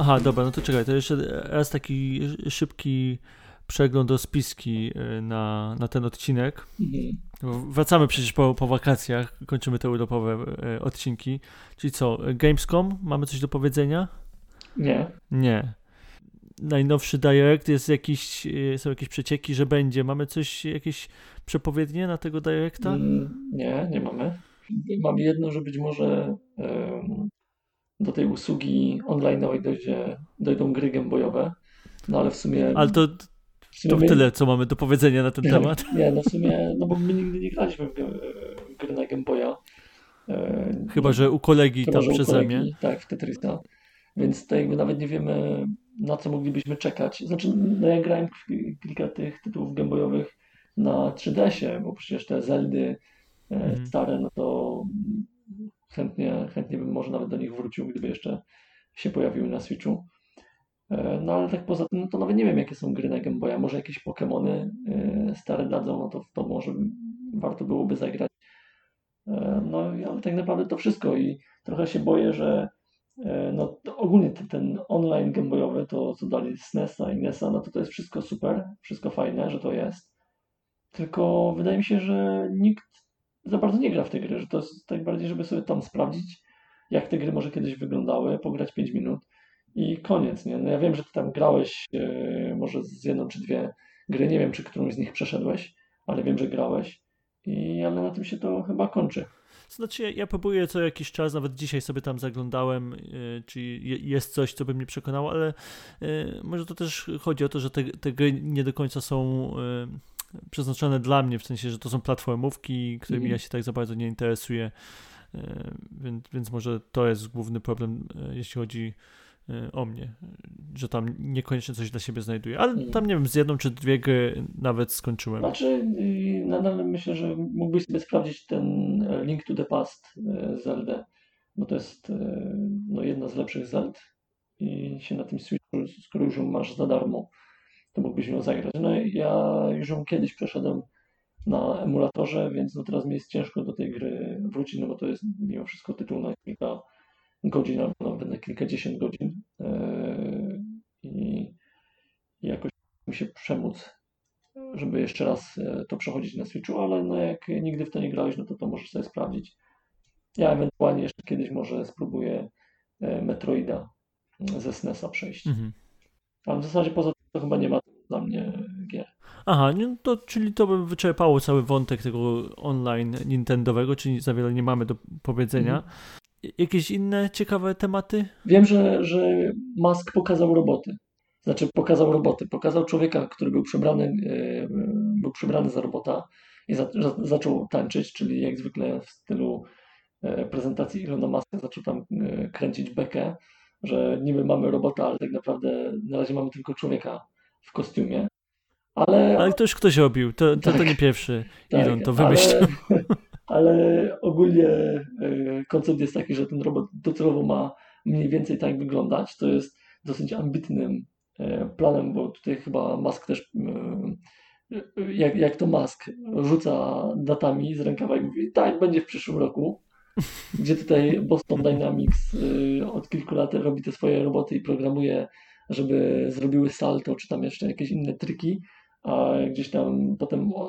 Aha, dobra, no to czekaj, to jeszcze raz taki szybki przegląd spiski y, na, na ten odcinek. Mhm. Wracamy przecież po, po wakacjach, kończymy te europowe y, odcinki. Czyli co, Gamescom, mamy coś do powiedzenia? Nie. Nie. Najnowszy Direct jest jakiś, y, są jakieś przecieki, że będzie. Mamy coś, jakieś przepowiednie na tego Directa? Mm, nie, nie mamy. Mamy jedno, że być może do tej usługi online dojdzie, dojdą gry gameboyowe. No ale w sumie. Ale to, to my... tyle, co mamy do powiedzenia na ten temat. Nie, no w sumie, no bo my nigdy nie graliśmy w gry na Game Boya. E, Chyba, że u kolegi Chyba, tam przeze mnie. Tak, w Tetrisa. Więc tutaj nawet nie wiemy, na co moglibyśmy czekać. Znaczy, no ja grałem kilka tych tytułów gameboyowych na 3DS-ie, bo przecież te Zeldy mm. stare, no to chętnie, chętnie bym może nawet do nich wrócił, gdyby jeszcze się pojawiły na Switchu. E, no ale tak poza tym, no to nawet nie wiem, jakie są gry na Game Boya. Może jakieś Pokémony e, stare dadzą, no to, to może warto byłoby zagrać. E, no ale tak naprawdę to wszystko i trochę się boję, że no, ogólnie ten, ten online gameboyowy, to co dali SNESa i NESa, no to to jest wszystko super, wszystko fajne, że to jest. Tylko wydaje mi się, że nikt za bardzo nie gra w te gry, że to jest tak bardziej, żeby sobie tam sprawdzić, jak te gry może kiedyś wyglądały, pograć 5 minut i koniec, nie? No ja wiem, że ty tam grałeś yy, może z jedną czy dwie gry, nie wiem, czy którąś z nich przeszedłeś, ale wiem, że grałeś i ale na tym się to chyba kończy. Znaczy, ja, próbuję co jakiś czas, nawet dzisiaj sobie tam zaglądałem, yy, czy jest coś, co by mnie przekonało, ale yy, może to też chodzi o to, że te, te gry nie do końca są przeznaczone dla mnie, w sensie, że to są platformówki, którymi mm. ja się tak za bardzo nie interesuję, więc, więc może to jest główny problem, jeśli chodzi Y, o mnie, że tam niekoniecznie coś dla siebie znajduję, ale mhm. tam nie wiem, z jedną czy dwie gry nawet skończyłem. Znaczy, nadal myślę, że mógłbyś sobie sprawdzić ten e, Link to the Past e, Zelda, bo to jest e, no, jedna z lepszych Zeld i się na tym Switchu, skoro już masz za darmo, to mógłbyś ją zagrać. No ja już ją kiedyś przeszedłem na emulatorze, więc no teraz mi jest ciężko do tej gry wrócić, no bo to jest mimo wszystko tytuł na kilka godzin albo nawet na kilkadziesiąt godzin e, i jakoś mi się przemóc, żeby jeszcze raz e, to przechodzić na Switchu, ale no jak nigdy w to nie grałeś, no to to możesz sobie sprawdzić. Ja ewentualnie jeszcze kiedyś może spróbuję e, Metroida ze SNESa przejść. Mhm. Ale w zasadzie poza tym to chyba nie ma dla mnie gier. Aha, no to, czyli to by wyczerpało cały wątek tego online Nintendowego, czyli za wiele nie mamy do powiedzenia. Mhm. Jakieś inne ciekawe tematy? Wiem, że, że Musk pokazał roboty. Znaczy pokazał roboty. Pokazał człowieka, który był przebrany, e, był przebrany za robota i za, za, zaczął tańczyć, czyli jak zwykle w stylu e, prezentacji Ilona Muska zaczął tam e, kręcić bekę, że niby mamy robota, ale tak naprawdę na razie mamy tylko człowieka w kostiumie. Ale, ale ktoś ktoś robił, to, to, tak, to nie pierwszy tak, to wymyślił. Ale, ale ogólnie e, koncept jest taki, że ten robot docelowo ma mniej więcej tak wyglądać. To jest dosyć ambitnym e, planem, bo tutaj chyba Musk też, e, jak, jak to Musk, rzuca datami z rękawa i mówi, tak, będzie w przyszłym roku. Gdzie tutaj Boston Dynamics od kilku lat robi te swoje roboty i programuje, żeby zrobiły salto, czy tam jeszcze jakieś inne triki a gdzieś tam potem e,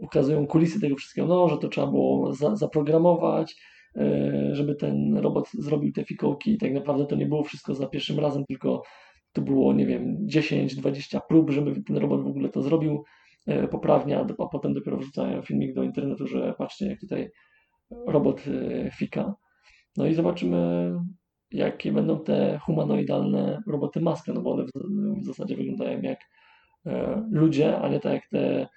ukazują kulisy tego wszystkiego, no, że to trzeba było za, zaprogramować, e, żeby ten robot zrobił te fikołki. I tak naprawdę to nie było wszystko za pierwszym razem, tylko to było, nie wiem, 10-20 prób, żeby ten robot w ogóle to zrobił poprawnie, a potem dopiero wrzucają filmik do internetu, że patrzcie, jak tutaj robot fika. No i zobaczymy, jakie będą te humanoidalne roboty maska, no bo one w, w zasadzie wyglądają jak E, ludzie, a nie tak jak te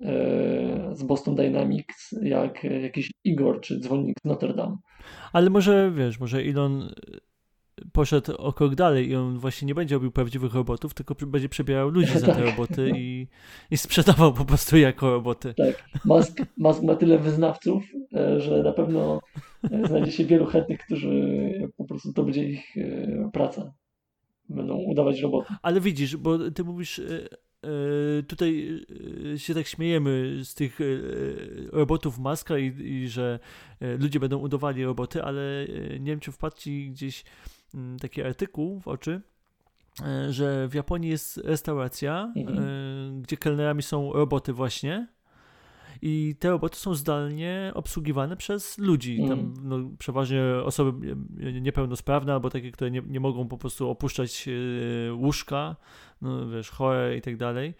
e, z Boston Dynamics, jak jakiś Igor czy dzwonnik z Notre Dame. Ale może wiesz, może Elon poszedł o krok dalej i on właśnie nie będzie robił prawdziwych robotów, tylko będzie przebierał ludzi za te tak. roboty i, i sprzedawał po prostu jako roboty. Tak. Musk, Musk ma tyle wyznawców, e, że na pewno znajdzie się wielu chętnych, którzy po prostu to będzie ich praca. Będą udawać roboty. Ale widzisz, bo ty mówisz E, tutaj e, się tak śmiejemy z tych e, robotów Maska i, i, że ludzie będą udawali roboty, ale nie wiem, czy wpadł ci gdzieś taki artykuł w oczy, e, że w Japonii jest restauracja, mhm. gdzie kelnerami są roboty właśnie i te roboty są zdalnie obsługiwane przez ludzi. Tam mhm. no, przeważnie osoby niepełnosprawne albo takie, które nie, nie mogą po prostu opuszczać łóżka, no wiesz, chore i tak dalej.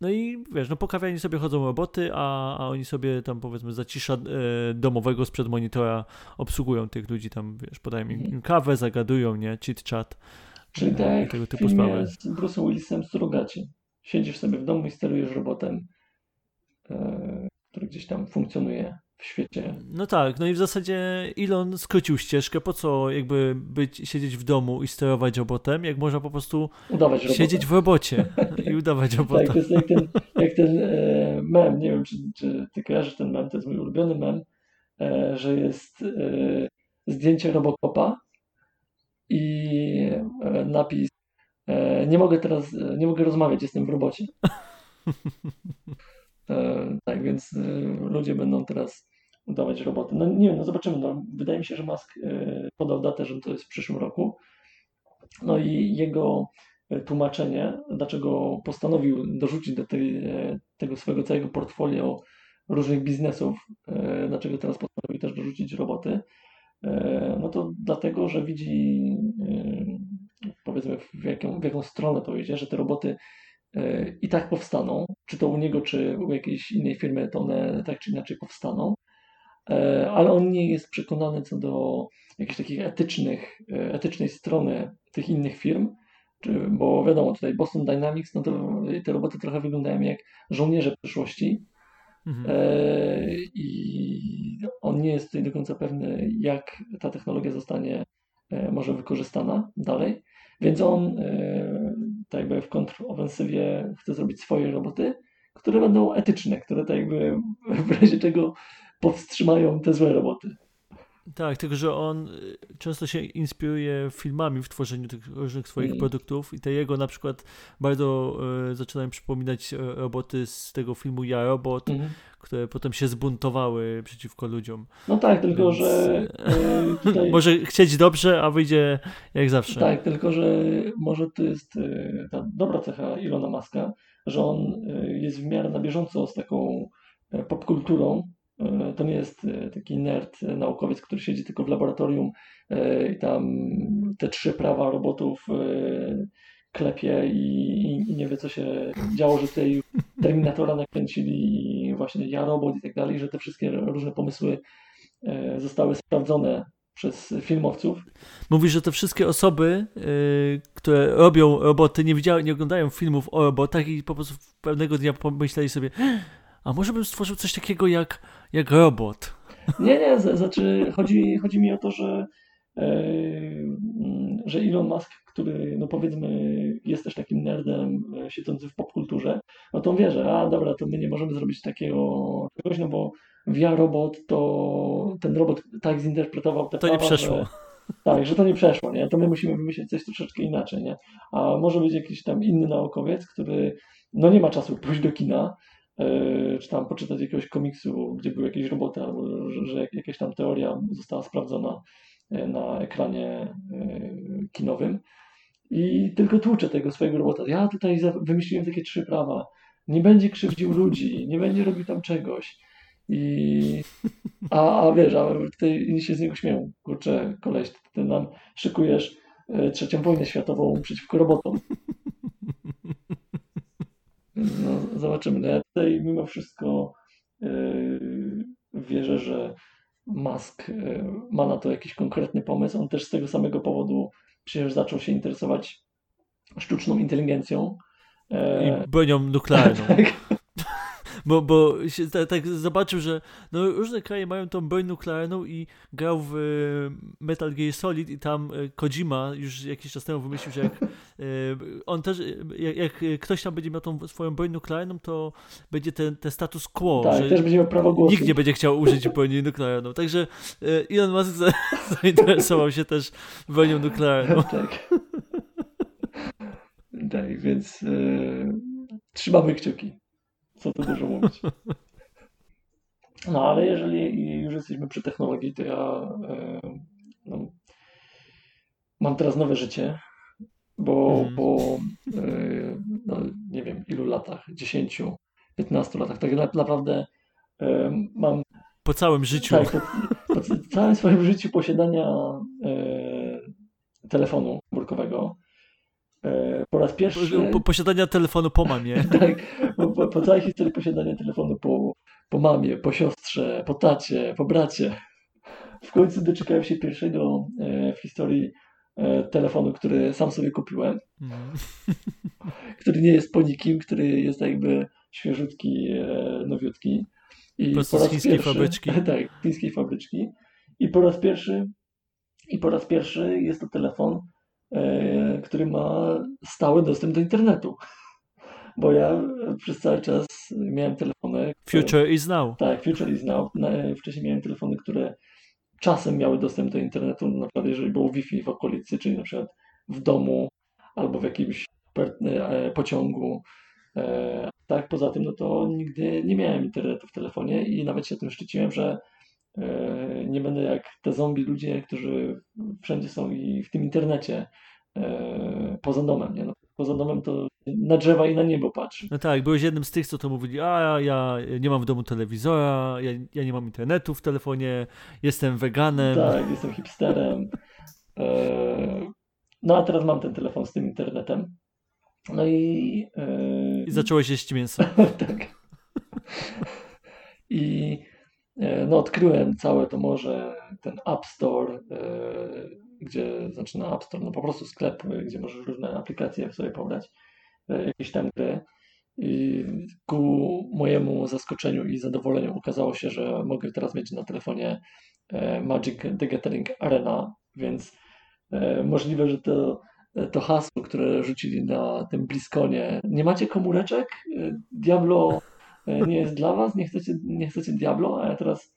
No i wiesz, no po kawiarni sobie chodzą roboty, a, a oni sobie tam powiedzmy zacisza e, domowego sprzed monitora obsługują tych ludzi, tam wiesz, podają im, im kawę, zagadują, nie, chit chat. Czyli tak jak tego typu sprawy. z Bruce'em Willisem Surrogaci. Siedzisz sobie w domu i sterujesz robotem, e, który gdzieś tam funkcjonuje w świecie. No tak, no i w zasadzie Elon skrócił ścieżkę, po co jakby być, siedzieć w domu i sterować robotem, jak można po prostu udawać siedzieć w robocie i udawać robota. tak, to jest jak ten, jak ten e, mem, nie wiem czy, czy ty kojarzysz ten mem, to jest mój ulubiony mem, e, że jest e, zdjęcie Robocopa i napis nie mogę teraz, nie mogę rozmawiać, jestem w robocie. Tak więc ludzie będą teraz dawać roboty. No nie wiem, no zobaczymy. No, wydaje mi się, że Musk e, podał datę, że to jest w przyszłym roku. No i jego e, tłumaczenie, dlaczego postanowił dorzucić do tej, e, tego swojego całego portfolio różnych biznesów, dlaczego teraz postanowił też dorzucić roboty, no to dlatego, że widzi powiedzmy w jaką, w jaką stronę to idzie, że te roboty i tak powstaną, czy to u niego, czy u jakiejś innej firmy, to one tak czy inaczej powstaną. E, ale on nie jest przekonany co do jakichś takich etycznych, e, etycznej strony tych innych firm, bo wiadomo, tutaj Boston Dynamics, no to te roboty trochę wyglądają jak żołnierze przyszłości mhm. E, i on nie jest tutaj do końca pewny, jak ta technologia zostanie może wykorzystana dalej, więc on tak jakby w kontrofensywie chce zrobić swoje roboty, które będą etyczne, które tak jakby w razie czego powstrzymają te złe roboty. Tak, tylko że on y, często się inspiruje filmami w tworzeniu tych różnych swoich mm. produktów i te jego na przykład bardzo y, zaczynają przypominać y, roboty z tego filmu Ja Robot, mm. które potem się zbuntowały przeciwko ludziom. No tak, tylko Więc, że y, tutaj... może chcieć dobrze, a wyjdzie jak zawsze. Tak, tylko że może to jest ta dobra cecha Ilona Maska, że on jest w miarę na bieżąco z taką popkulturą, E, to nie jest e, taki nerd, e, naukowiec, który siedzi tylko w laboratorium i tam te trzy prawa robotów klepie i, i, nie wie, co się działo, że tutaj Terminatora nakręcili i właśnie ja robot i tak dalej, że te wszystkie różne pomysły zostały sprawdzone przez filmowców. Mówisz, że te wszystkie osoby, które robią roboty, nie widziały, nie oglądają filmów o robotach i po prostu pewnego dnia pomyśleli sobie, a może bym stworzył coś takiego jak, jak robot? Nie, nie, znaczy chodzi, chodzi mi o to, że, e, że Elon Musk, który no powiedzmy jest też takim nerdem e, siedzący w popkulturze, no to wie, że a dobra, to my nie możemy zrobić takiego czegoś, no bo via robot to ten robot tak zinterpretował te To prawa, nie przeszło. Że, tak, że to nie przeszło, nie? To my musimy wymyślić coś troszeczkę inaczej, nie? A może być jakiś tam inny naukowiec, który no nie ma czasu pójść do kina, czy tam poczytać jakiegoś komiksu, gdzie był jakiś robot, albo że, że jakaś tam teoria została sprawdzona e, na ekranie e, kinowym i tylko tłucze tego swojego robota. Ja tutaj wymyśliłem takie trzy prawa. Nie będzie krzywdził ludzi, nie będzie robił tam czegoś. I, a, a wiesz, a tutaj inni się z niego śmieją. Kurczę, koleś, ty nam szykujesz trzecią wojnę światową przeciwko robotom. No, zobaczymy. No ja tutaj mimo wszystko yy, wierzę, że Musk yy, ma na to jakiś konkretny pomysł. On też z tego samego powodu przecież zaczął się interesować sztuczną inteligencją. I bronią nuklearną. tak bo, bo się tak, tak zobaczył, że no, różne kraje mają tą broń nuklearną i grał w e, Metal Gear Solid i tam e, Kojima już jakiś czas temu wymyślił, że jak e, on też, jak, jak ktoś tam będzie miał tą swoją broń nuklearną, to będzie ten, ten status quo, tak, że też będzie miał prawo głosu. nikt nie będzie chciał użyć broni nuklearną. Także Elon Musk zainteresował się też bronią nuklearną. tak. Tak, więc yy, trzymamy kciuki co tu dużo mówić. No ale jeżeli już jesteśmy przy technologii, to ja e, no, mam teraz nowe życie, bo po no, nie wiem ilu latach, 10, 15 latach, tak naprawdę mam po całym życiu. Tak, po, po całym swoim życiu posiadania telefonu komórkowego E, po raz pierwszy. Po, posiadania telefonu po mamie. tak, po, po, całej historii posiadania telefonu po, po mamie, po siostrze, po tacie, po bracie. W końcu doczekałem się pierwszego e, w historii e, telefonu, który sam sobie kupiłem. Mm. który nie jest po nikim, który jest jakby świeżutki, nowiutki. I po prostu po z chińskiej pierwszy, fabryczki. Tak, chińskiej fabryczki. I po raz pierwszy i po raz pierwszy jest to telefon, E, który ma stały dostęp do internetu. Bo ja przez cały czas miałem telefony. Future is now. Tak, Future is now. Wcześniej miałem telefony, które czasem miały dostęp do internetu, na przykład jeżeli było Wi-Fi w okolicy, czyli na przykład w domu albo w jakimś e, pociągu. E, tak, poza tym, no to nigdy nie miałem internetu w telefonie i nawet się tym szczyciłem, że E, nie będę jak te zombie ludzie, którzy wszędzie są i w tym internecie poza domem. Nie? No, poza domem to na drzewa i na niebo patrzy. No tak, byłeś jednym z tych, co to mówili, a ja nie mam w domu telewizora, ja, ja nie mam internetu w telefonie, jestem weganem. Tak, jestem hipsterem. E, no a teraz mam ten telefon z tym internetem. No i... I zacząłeś jeść mięso. tak. I E, no, odkryłem całe to może ten App Store, e, gdzie zaczyna App Store, no po prostu sklep, gdzie możesz różne aplikacje sobie pobrać, e, jakieś tam gry. I ku mojemu zaskoczeniu i zadowoleniu okazało się, że mogę teraz mieć na telefonie Magic the Gathering Arena, więc możliwe, że to, to hasło, które rzucili na tym Bliskonie, nie macie komóreczek? Diablo E, nie jest dla was, nie chcecie, nie chcecie Diablo, a ja teraz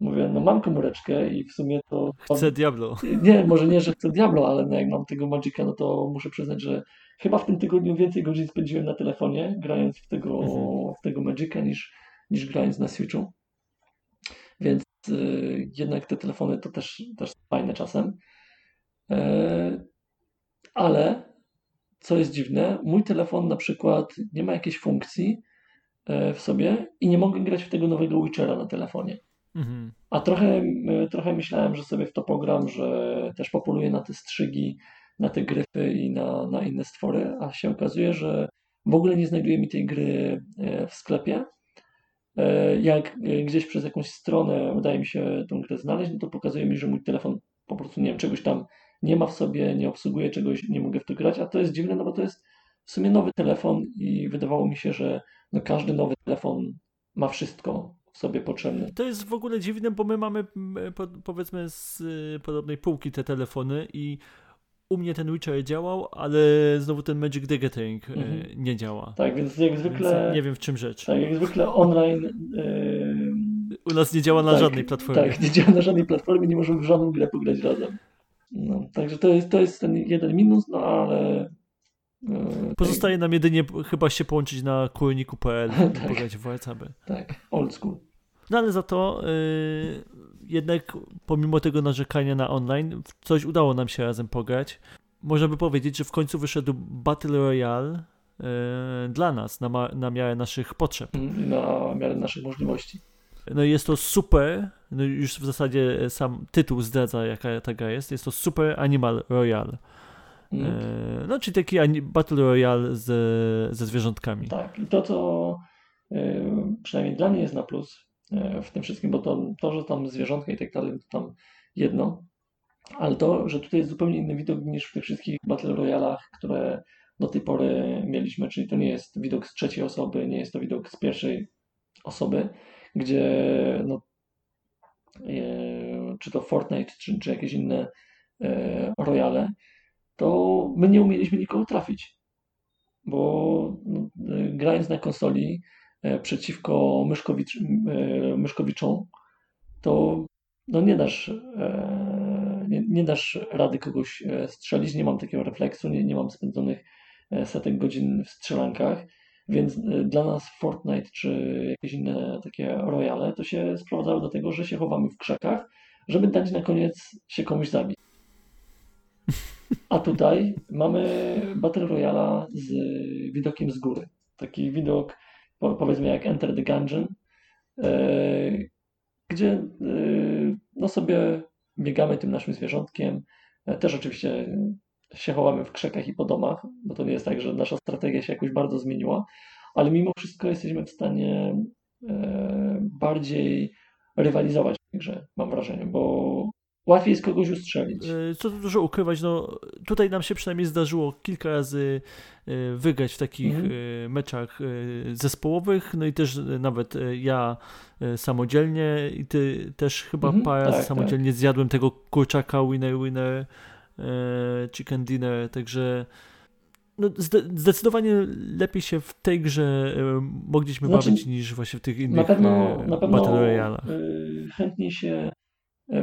mówię, no mam komóreczkę i w sumie to... Chcę Diablo. Nie, może nie, że chcę Diablo, ale no jak mam tego Magica, no to muszę przyznać, że chyba w tym tygodniu więcej godzin spędziłem na telefonie, grając w tego, mhm. w tego Magica, niż, niż grając na Switchu. Więc y, jednak te telefony to też, też fajne czasem. E, ale, co jest dziwne, mój telefon na przykład nie ma jakiejś funkcji, E, w sobie i nie mogę grać w tego nowego Witchera na telefonie. Mhm. A trochę, e, trochę myślałem, że sobie w to pogram, że też popoluję na te strzygi, na te gryfy i na, na inne stwory, a się okazuje, że w ogóle nie znajduje mi tej gry e, w sklepie. Jak gdzieś przez jakąś stronę udaje mi się tą grę znaleźć, no to pokazuje mi, że mój telefon po prostu nie wiem, czegoś tam nie ma w sobie, nie obsługuje czegoś, nie mogę w to grać, a to jest dziwne, no bo to jest w sumie nowy telefon i wydawało mi się, że no każdy nowy telefon ma wszystko sobie potrzebne. To jest w ogóle dziwne, bo my mamy powiedzmy z y, podobnej półki te telefony i u mnie ten Witcher działał, ale znowu ten Magic the Gathering y, mhm. nie działa. Tak, więc jak zwykle... Więc nie wiem w czym rzecz. Tak, jak zwykle online... Yy... U nas nie działa na tak, żadnej platformie. Tak, nie działa na żadnej platformie, nie możemy w żadną grę pograć razem. No, także to jest, to jest ten jeden minus, no ale E, Pozostaje nam jedynie chyba się połączyć na kurniku.pl i tak. pograć w WhatsAppy. Tak, old school. No ale za to yy, jednak pomimo tego narzekania na online, coś udało nam się razem pograć. Można by powiedzieć, że w końcu wyszedł Battle Royale yy, dla nas, na, na miarę naszych potrzeb. Na miarę naszych możliwości. No i jest to super, no już w zasadzie sam tytuł zdradza jaka ta gra jest, jest to Super Animal Royale. Mm. E, no, czyli taki Battle Royale z, ze zwierzątkami. Tak, i to, co e, przynajmniej dla mnie jest na plus w tym wszystkim, bo to, to że tam zwierzątka i tak dalej, to tam jedno, ale to, że tutaj jest zupełnie inny widok niż w tych wszystkich Battle Royalach, które do tej pory mieliśmy, czyli to nie jest widok z trzeciej osoby, nie jest to widok z pierwszej osoby, gdzie no, czy to Fortnite, czy, czy jakieś inne royale, to my nie umieliśmy nikogo trafić. Bo no, grając na konsoli e, przeciwko Myszkowicz, e, Myszkowiczom, to no nie dasz, e, nie, nie, dasz rady kogoś strzelić, nie mam takiego refleksu, nie, nie mam spędzonych setek godzin w strzelankach, więc dla nas Fortnite czy jakieś inne takie royale to się sprowadzało do tego, że się chowamy w krzakach, żeby dać na koniec się komuś zabić. A tutaj mamy Battle Royale z widokiem z góry. Taki widok, powiedzmy jak Enter the Gungeon, e, gdzie e, no sobie biegamy tym naszym zwierzątkiem. E, też oczywiście się chowamy w krzakach i po domach, bo to nie jest tak, że nasza strategia się jakoś bardzo zmieniła, ale mimo wszystko jesteśmy w stanie bardziej rywalizować w tej grze, mam wrażenie, bo łatwiej jest kogoś ustrzelić. E, co tu dużo ukrywać, no tutaj nam się przynajmniej zdarzyło kilka razy e, wygrać w takich mhm. E, meczach zespołowych, no i też nawet ja samodzielnie i ty też chyba mhm, parę razy tak, samodzielnie tak. zjadłem tego kurczaka winner winner chicken dinner, także no, zdecydowanie lepiej się w tej grze mogliśmy znaczy, bawić niż właśnie w tych innych na pewno, na pewno Battle Royale'ach. Chętniej się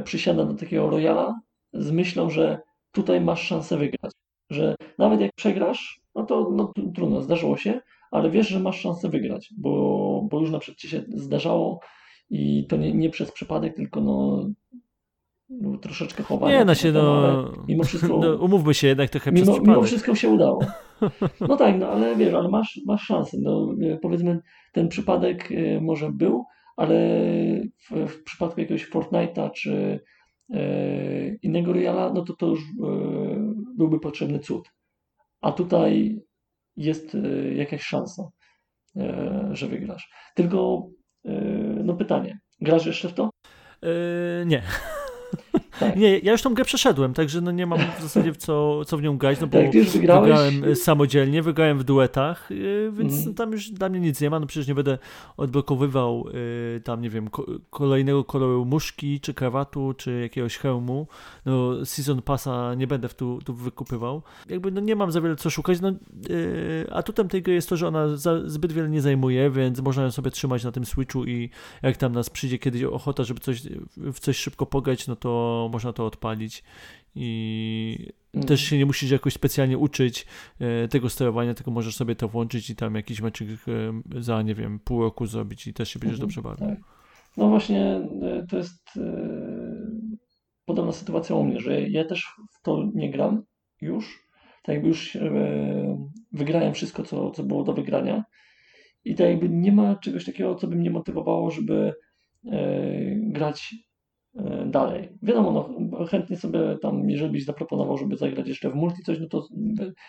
przysiada do takiego Royala z myślą, że tutaj masz szansę wygrać. Że nawet jak przegrasz, no to no, trudno, zdarzyło się, ale wiesz, że masz szansę wygrać, bo, bo już na przykład ci się zdarzało i to nie, nie przez przypadek, tylko no, no troszeczkę chowania. Nie, no się, no, mimo wszystko, no, umówmy się jednak trochę mimo, przez przypadek. Mimo wszystko się udało. No tak, no ale wiesz, ale masz, masz szansę. No, powiedzmy, ten przypadek e, może był, ale w, w przypadku jakiegoś Fortnite'a czy e, innego Royala, no to to już e, byłby potrzebny cud. A tutaj jest e, jakaś szansa, e, że wygrasz. Tylko e, no pytanie, grasz jeszcze w to? E, nie. Tak. Nie, ja już tą grę przeszedłem, także no nie mam w zasadzie w co, co w nią grać, no bo tak, wygrałem y, samodzielnie, wygrałem w duetach, y, więc mm. tam już dla mnie nic nie ma, no przecież nie będę odblokowywał y, tam, nie wiem, kolejnego koloru muszki, czy krawatu, czy jakiegoś hełmu, no Season Passa nie będę w tu, tu wykupywał. Jakby no nie mam za wiele co szukać, no atutem tej gry jest to, że ona za, zbyt wiele nie zajmuje, więc można ją sobie trzymać na tym Switchu i jak tam nas przyjdzie kiedyś ochota, żeby coś, w coś szybko pograć, no to można to odpalić i mm. też się nie musisz jakoś specjalnie uczyć e, tego sterowania, tylko możesz sobie to włączyć i tam jakiś meczyk e, za, nie wiem, pół roku zrobić i też się będziesz mm, dobrze bawił. Tak. No właśnie, e, to jest podobna sytuacja u mnie, że ja też w to nie gram już, tak jakby już wygrałem wszystko, co, co było do wygrania i tak jakby nie ma czegoś takiego, co by mnie motywowało, żeby grać dalej. Wiadomo, no, chętnie sobie tam, jeżeli byś zaproponował, żeby zagrać jeszcze w multi coś, no to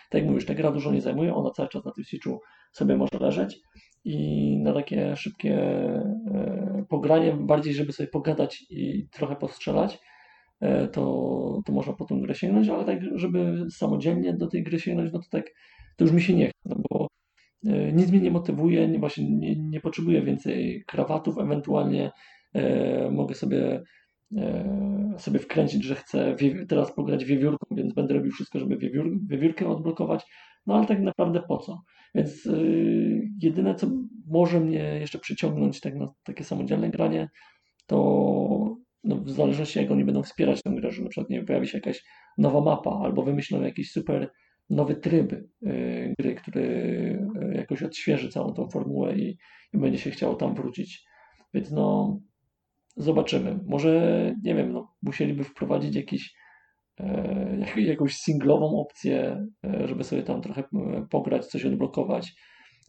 tak jak mówisz, ta gra dużo nie zajmuje, ona cały czas na tym Switchu sobie może leżeć i na takie szybkie e, pogranie, bardziej żeby sobie pogadać i trochę postrzelać, e, to, to można po tą grę sięgnąć, ale tak, żeby samodzielnie do tej gry sięgnąć, no to tak, to już mi się nie chce, no bo e, nic mnie nie motywuje, nie, właśnie nie, nie potrzebuję więcej krawatów, ewentualnie e, mogę sobie E, sobie wkręcić, że chcę teraz pograć wiewiórką, więc będę robił wszystko, żeby wiewiór, wiewiórkę odblokować, no ale tak naprawdę po co? Więc yy, jedyne, co może mnie jeszcze przyciągnąć tak na takie samodzielne granie, to no, w zależności jak oni będą wspierać tę grę, że na przykład nie pojawi się jakaś nowa mapa, albo wymyślą jakiś super nowy tryb yy, gry, który yy, jakoś odświeży całą tą formułę i, i będzie się chciało tam wrócić. Więc no, Zobaczymy. Może, nie wiem, no, musieliby wprowadzić jakiś, e, jakąś singlową opcję, e, żeby sobie tam trochę e, pograć, coś odblokować,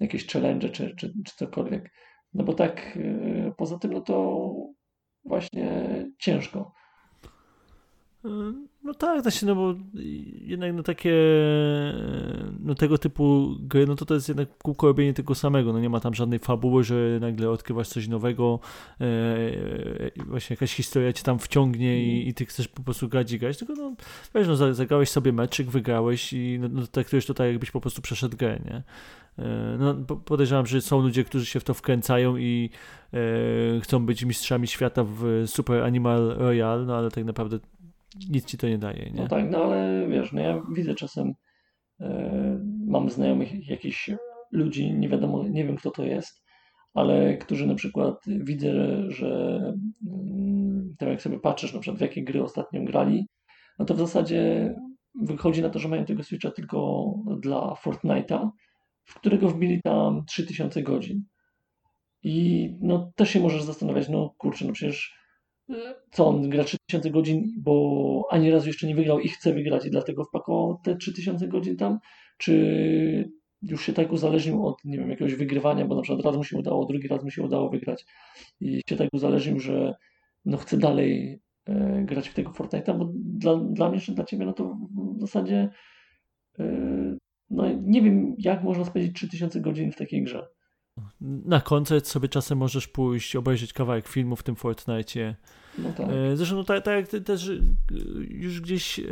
jakieś challenge czy, czy, czy cokolwiek. No bo tak, e, poza tym, no to właśnie ciężko. No tak, znaczy, no bo jednak no takie, no tego typu gry, no to to jest jednak kółko robienie tego samego, no nie ma tam żadnej fabuły, że nagle odkrywasz coś nowego, e, e właśnie jakaś historia cię tam wciągnie i, i, ty chcesz po prostu grać i grać, tylko no wiesz, no zagrałeś sobie meczyk, wygrałeś i no, no traktujesz to tak, jakbyś po prostu przeszedł grę, nie? E, no, podejrzewam, że są ludzie, którzy się w to wkręcają i e, chcą być mistrzami świata w Super Animal Royale, no ale tak naprawdę nic ci to nie daje, nie? No tak, no ale wiesz, no ja widzę czasem, e, mam znajomych jakichś ludzi, nie wiadomo, nie wiem kto to jest, ale którzy na przykład widzę, że, że mm, tak jak sobie patrzysz na przykład w jakie gry ostatnio grali, no to w zasadzie wychodzi na to, że mają tego Switcha tylko dla Fortnite'a, w którego wbili tam 3000 godzin. I no też się możesz zastanawiać, no kurczę, no przecież co on gra 3000 godzin, bo ani razu jeszcze nie wygrał i chce wygrać i dlatego wpakował te 3000 godzin tam, czy już się tak uzależnił od, nie wiem, jakiegoś wygrywania, bo na przykład raz mu się udało, drugi raz mu się udało wygrać i się tak uzależnił, że no chce dalej e, grać w tego Fortnite'a, bo dla, dla mnie czy dla Ciebie, no to w zasadzie e, no nie wiem, jak można spędzić 3000 godzin w takiej grze. Na koncert sobie czasem możesz pójść, obejrzeć kawałek filmu w tym Fortnite. No tak. E, zresztą no, tak, tak też e, już gdzieś e,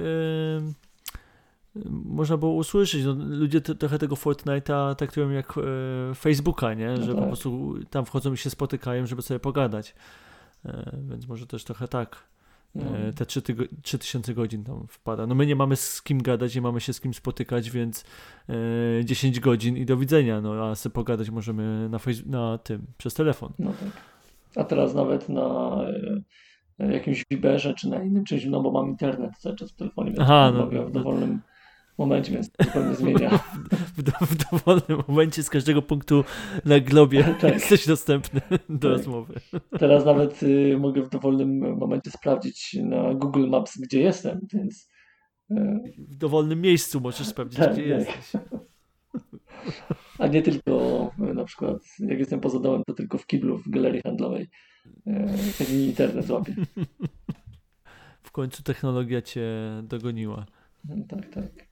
można było usłyszeć, no, ludzie trochę tego Fortnite'a traktują jak e, Facebooka, nie? No że tak. po prostu tam wchodzą i się spotykają, żeby sobie pogadać. E, więc może też trochę tak. No. E, te 3 tygo- 3000 godzin tam wpada. No my nie mamy z kim gadać, nie mamy się z kim spotykać, więc e, 10 godzin i do widzenia. No a sobie pogadać możemy na, na tym, przez telefon. No tak. A teraz nawet na e, jakimś Viberze czy na innym czymś, no bo mam internet cały czas w telefonie, więc Aha, no, mogę w dowolnym momencie, więc zupełnie zmienia. W, do, w, dowolnym momencie z każdego punktu na globie tak. jesteś dostępny do tak. rozmowy. Teraz nawet y, mogę w dowolnym momencie sprawdzić na Google Maps, gdzie jestem, więc... Y, w dowolnym miejscu możesz sprawdzić, tak, gdzie tak. jesteś. A nie tylko y, na przykład, jak jestem poza domem, to tylko w kiblu w galerii handlowej. Tak mi internet łapie. W końcu technologia cię dogoniła. Tak, tak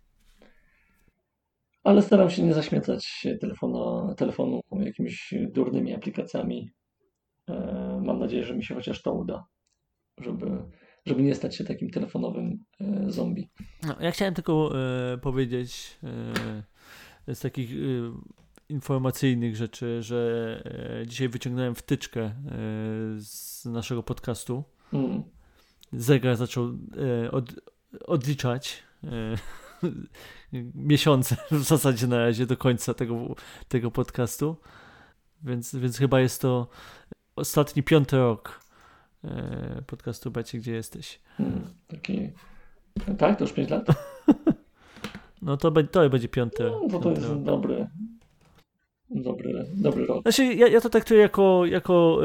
ale staram się nie zaśmiecać telefonu, telefonu jakimiś durnymi aplikacjami. E, mam nadzieję, że mi się chociaż to uda, żeby, żeby nie stać się takim telefonowym e, zombie. No, ja chciałem tylko e, powiedzieć z takich informacyjnych rzeczy, że dzisiaj wyciągnąłem wtyczkę z naszego podcastu. Mm. Zegar zaczął od, odliczać miesiące w zasadzie na razie do końca tego, tego podcastu. Więc, więc chyba jest to ostatni piąty rok e, podcastu Becie, gdzie jesteś. Hmm, taki... Tak, to już 5 lat? No to, to będzie piąty. No, to, to jest rok. dobry, dobry, dobry rok. Znaczy, ja, ja to traktuję jako, jako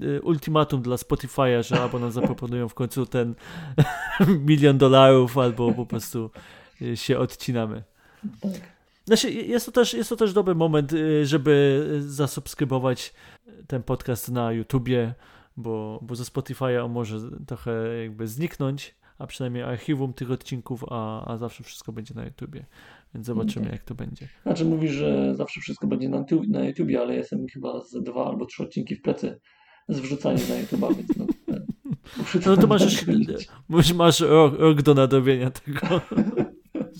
y, ultimatum dla Spotify'a, że albo nam zaproponują w końcu ten milion dolarów, albo po prostu się odcinamy. Tak. Znaczy, jest to, też, jest to też dobry moment, y, żeby zasubskrybować ten podcast na YouTubie, bo, bo ze Spotify'a on może trochę jakby zniknąć, a przynajmniej archiwum tych odcinków, a, a zawsze wszystko będzie na YouTubie. Więc zobaczymy, tak. jak to będzie. Znaczy mówisz, że zawsze wszystko będzie na, na YouTubie, ale jestem chyba z dwa albo trzy odcinki w plecy z wrzucaniem na YouTube'a, więc no, no to masz, masz, masz rok, rok do nadrobienia tego.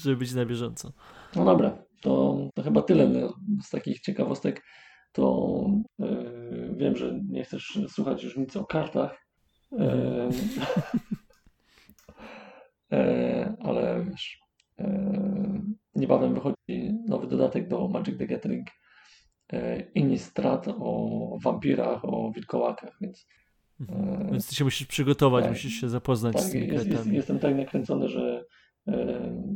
żeby być na bieżąco. No dobra, to, to chyba tyle z takich ciekawostek. To yy, wiem, że nie chcesz słuchać już nic o kartach, yy, yy, ale wiesz, niebawem wychodzi nowy dodatek do Magic the Gathering Innistrad o wampirach, o wilkołakach, więc mhm. więc ty się musisz przygotować, tak, musisz się zapoznać tak, z tymi jest, jest, Jestem tak nakręcony, że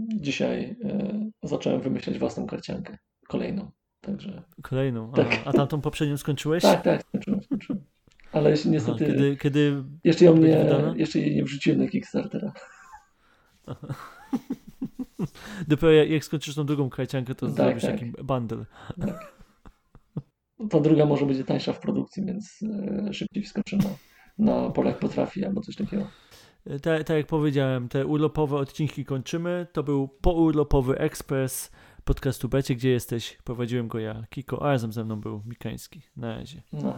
dzisiaj e, zacząłem wymyślać własną karciankę. Kolejną. Także... Kolejną? Tak. A, a tamtą poprzednią skończyłeś? Tak, tak, skończyłem, skończyłem. Ale niestety. Aha, kiedy, kiedy jeszcze, ją nie, jeszcze jej nie wrzuciłem na Kickstartera. Dopiero jak, skończysz tą drugą karciankę, to tak, zrobisz tak. taki bundle. Tak. Ta druga może będzie tańsza w produkcji, więc e, szybciej wskoczę na, na Polak Potrafi albo coś takiego. Tak, tak jak powiedziałem, te urlopowe odcinki kończymy. To był pourlopowy ekspres podcastu Becie, gdzie jesteś. Prowadziłem go ja, Kiko, a razem ze mną był Mikański. Na razie. No.